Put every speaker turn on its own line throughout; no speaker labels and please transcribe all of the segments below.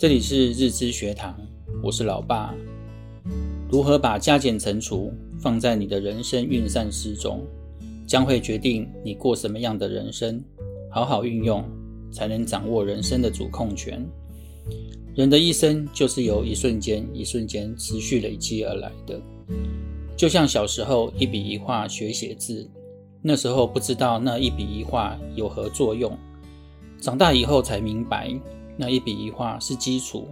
这里是日知学堂，我是老爸。如何把加减乘除放在你的人生运算式中，将会决定你过什么样的人生。好好运用，才能掌握人生的主控权。人的一生就是由一瞬间一瞬间持续累积而来的。就像小时候一笔一画学写字，那时候不知道那一笔一画有何作用，长大以后才明白，那一笔一画是基础，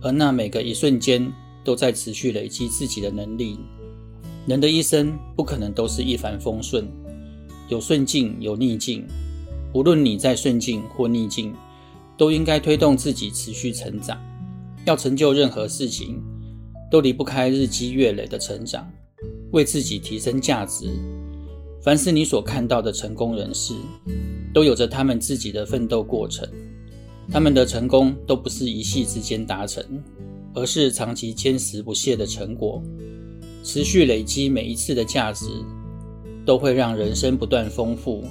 而那每个一瞬间都在持续累积自己的能力。人的一生不可能都是一帆风顺，有顺境有逆境，无论你在顺境或逆境，都应该推动自己持续成长。要成就任何事情，都离不开日积月累的成长。为自己提升价值。凡是你所看到的成功人士，都有着他们自己的奋斗过程。他们的成功都不是一夕之间达成，而是长期坚持不懈的成果。持续累积每一次的价值，都会让人生不断丰富。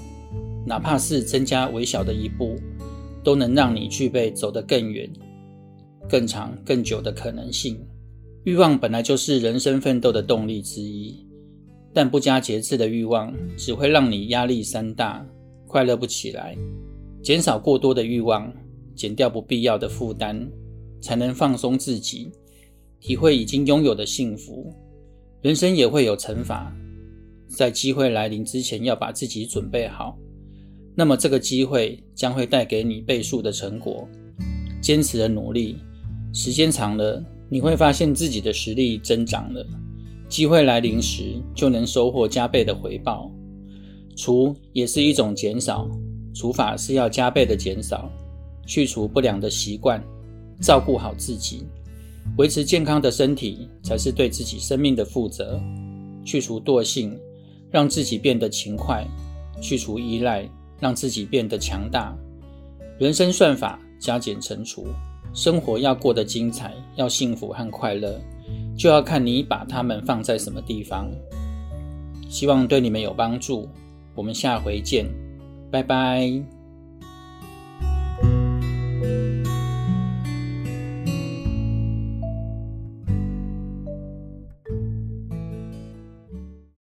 哪怕是增加微小的一步，都能让你具备走得更远、更长、更久的可能性。欲望本来就是人生奋斗的动力之一，但不加节制的欲望只会让你压力山大，快乐不起来。减少过多的欲望，减掉不必要的负担，才能放松自己，体会已经拥有的幸福。人生也会有惩罚，在机会来临之前，要把自己准备好。那么这个机会将会带给你倍数的成果。坚持的努力，时间长了。你会发现自己的实力增长了，机会来临时就能收获加倍的回报。除也是一种减少，除法是要加倍的减少，去除不良的习惯，照顾好自己，维持健康的身体才是对自己生命的负责。去除惰性，让自己变得勤快；去除依赖，让自己变得强大。人生算法加减乘除。生活要过得精彩，要幸福和快乐，就要看你把它们放在什么地方。希望对你们有帮助。我们下回见，拜拜。